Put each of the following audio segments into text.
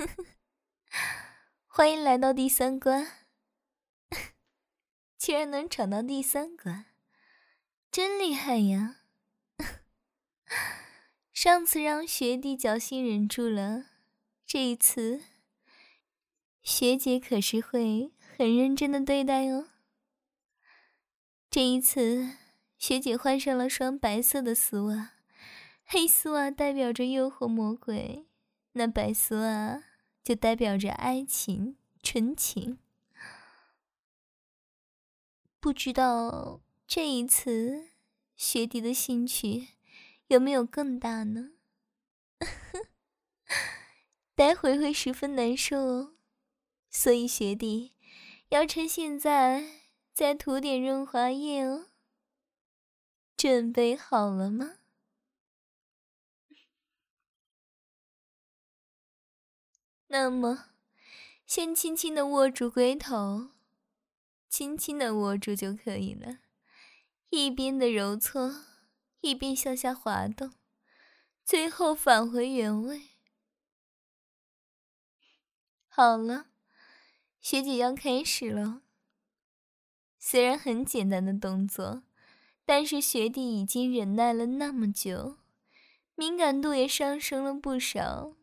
欢迎来到第三关，居然能闯到第三关，真厉害呀！上次让学弟侥幸忍住了，这一次学姐可是会很认真的对待哦。这一次，学姐换上了双白色的丝袜，黑丝袜代表着诱惑魔鬼，那白丝袜就代表着爱情纯情。不知道这一次学弟的兴趣有没有更大呢？待会会十分难受哦，所以学弟要趁现在。再涂点润滑液哦，准备好了吗？那么，先轻轻的握住龟头，轻轻的握住就可以了。一边的揉搓，一边向下滑动，最后返回原位。好了，学姐要开始了。虽然很简单的动作，但是学弟已经忍耐了那么久，敏感度也上升了不少，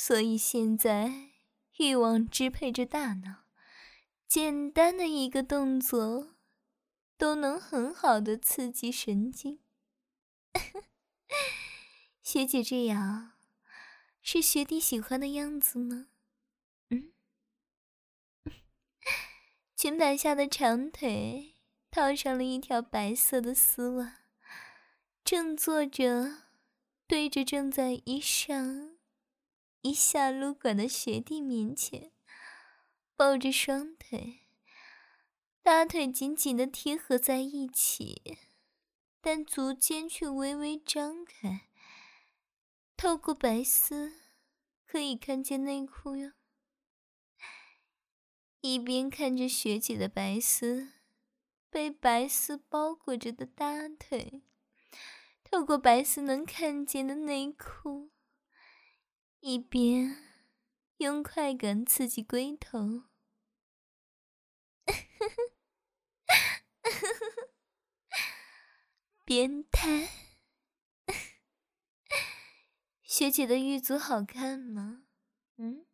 所以现在欲望支配着大脑，简单的一个动作都能很好的刺激神经。学姐这样，是学弟喜欢的样子吗？嗯 裙摆下的长腿套上了一条白色的丝袜，正坐着，对着正在一上一下撸管的学弟面前，抱着双腿，大腿紧紧的贴合在一起，但足尖却微微张开，透过白丝可以看见内裤哟。一边看着学姐的白丝，被白丝包裹着的大腿，透过白丝能看见的内裤，一边用快感刺激龟头，变态！学姐的玉足好看吗？嗯。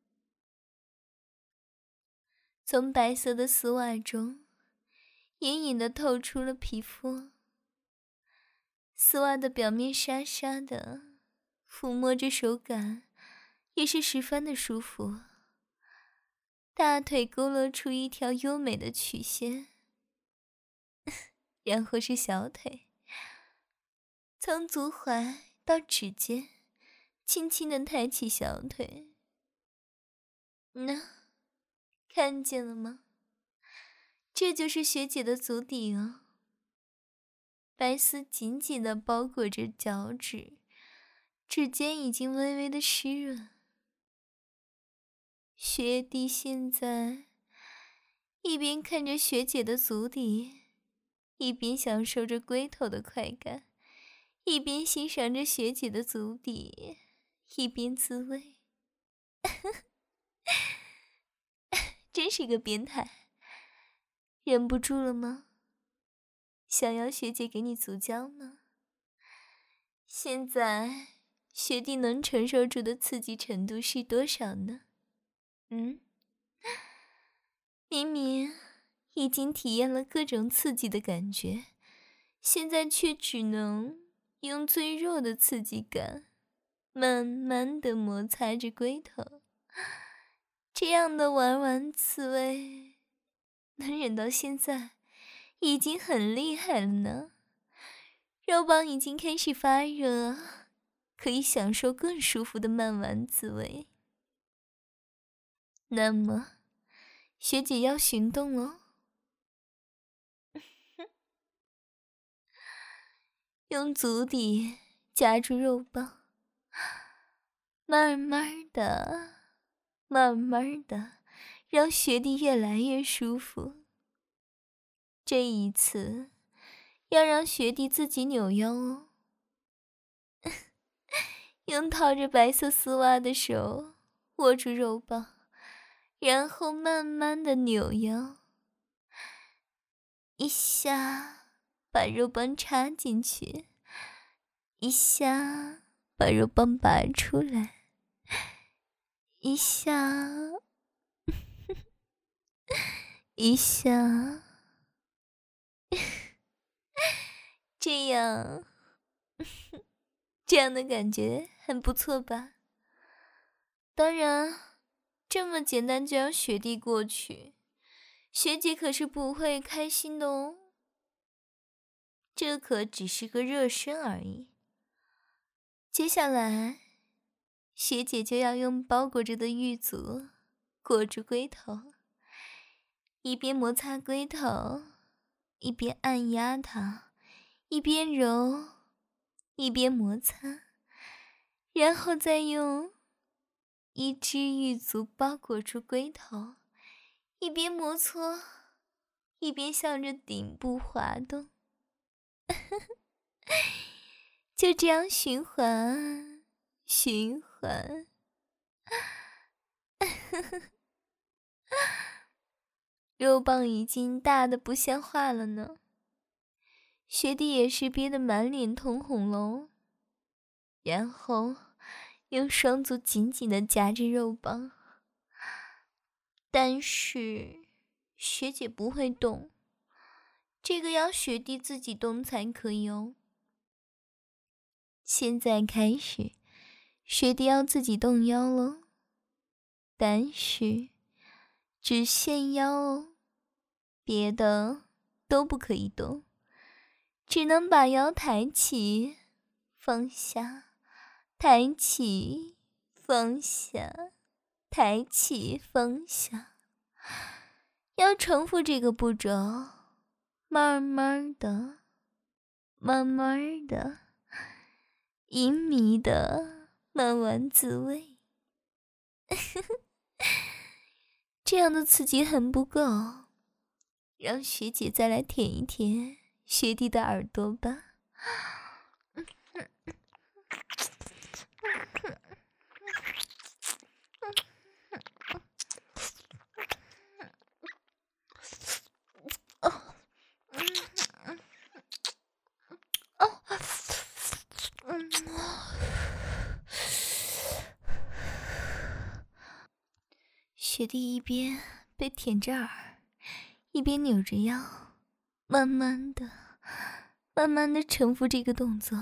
从白色的丝袜中，隐隐的透出了皮肤。丝袜的表面沙沙的，抚摸着手感也是十分的舒服。大腿勾勒出一条优美的曲线，然后是小腿，从足踝到指尖，轻轻的抬起小腿。那。看见了吗？这就是学姐的足底哦。白丝紧紧的包裹着脚趾，指尖已经微微的湿润。学弟现在一边看着学姐的足底，一边享受着龟头的快感，一边欣赏着学姐的足底，一边自慰。真是个变态，忍不住了吗？想要学姐给你足交吗？现在学弟能承受住的刺激程度是多少呢？嗯，明明已经体验了各种刺激的感觉，现在却只能用最弱的刺激感，慢慢的摩擦着龟头。这样的玩玩滋味，能忍到现在，已经很厉害了呢。肉棒已经开始发热，可以享受更舒服的慢玩滋味。那么，学姐要行动哦，用足底夹住肉棒，慢慢的。慢慢的，让学弟越来越舒服。这一次，要让学弟自己扭腰哦。用套着白色丝袜的手握住肉棒，然后慢慢的扭腰，一下把肉棒插进去，一下把肉棒拔出来，一下，一下，这样，这样的感觉很不错吧？当然，这么简单就让学弟过去，学姐可是不会开心的哦。这可只是个热身而已。接下来，学姐就要用包裹着的玉足裹住龟头，一边摩擦龟头，一边按压它，一边揉，一边摩擦，然后再用。一只玉足包裹住龟头，一边摩搓，一边向着顶部滑动，就这样循环，循环。肉棒已经大的不像话了呢，学弟也是憋得满脸通红喽，然后。用双足紧紧的夹着肉棒，但是学姐不会动，这个要学弟自己动才可以哦。现在开始，学弟要自己动腰了，但是只限腰哦，别的都不可以动，只能把腰抬起，放下。抬起，放下，抬起，放下，要重复这个步骤，慢慢的，慢慢的，淫迷的慢慢滋味。这样的刺激很不够，让学姐再来舔一舔学弟的耳朵吧。雪地一边被舔着耳，一边扭着腰，慢慢的、慢慢的重复这个动作。